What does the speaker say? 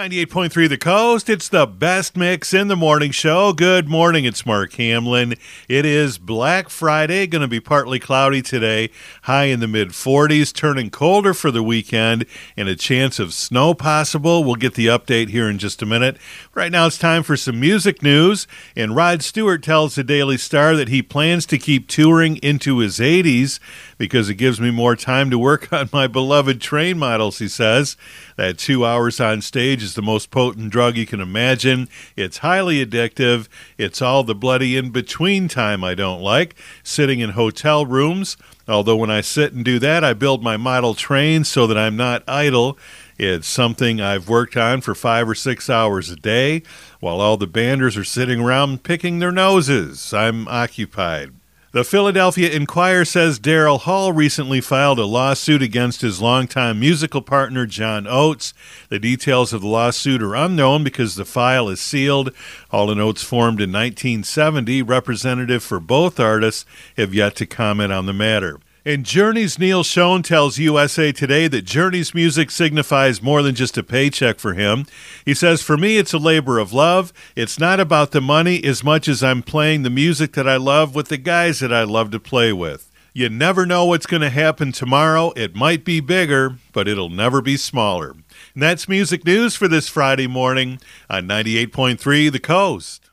98.3 The Coast. It's the best mix in the morning show. Good morning. It's Mark Hamlin. It is Black Friday. Going to be partly cloudy today, high in the mid 40s, turning colder for the weekend, and a chance of snow possible. We'll get the update here in just a minute. Right now, it's time for some music news. And Rod Stewart tells the Daily Star that he plans to keep touring into his 80s because it gives me more time to work on my beloved train models, he says. That two hours on stage is the most potent drug you can imagine. It's highly addictive. It's all the bloody in between time I don't like. Sitting in hotel rooms. Although when I sit and do that, I build my model train so that I'm not idle. It's something I've worked on for five or six hours a day while all the banders are sitting around picking their noses. I'm occupied. The Philadelphia Inquirer says Daryl Hall recently filed a lawsuit against his longtime musical partner, John Oates. The details of the lawsuit are unknown because the file is sealed. Hall and Oates formed in 1970. Representative for both artists have yet to comment on the matter. And Journey's Neal Schon tells USA Today that Journey's music signifies more than just a paycheck for him. He says, For me, it's a labor of love. It's not about the money as much as I'm playing the music that I love with the guys that I love to play with. You never know what's going to happen tomorrow. It might be bigger, but it'll never be smaller. And that's music news for this Friday morning on 98.3 The Coast.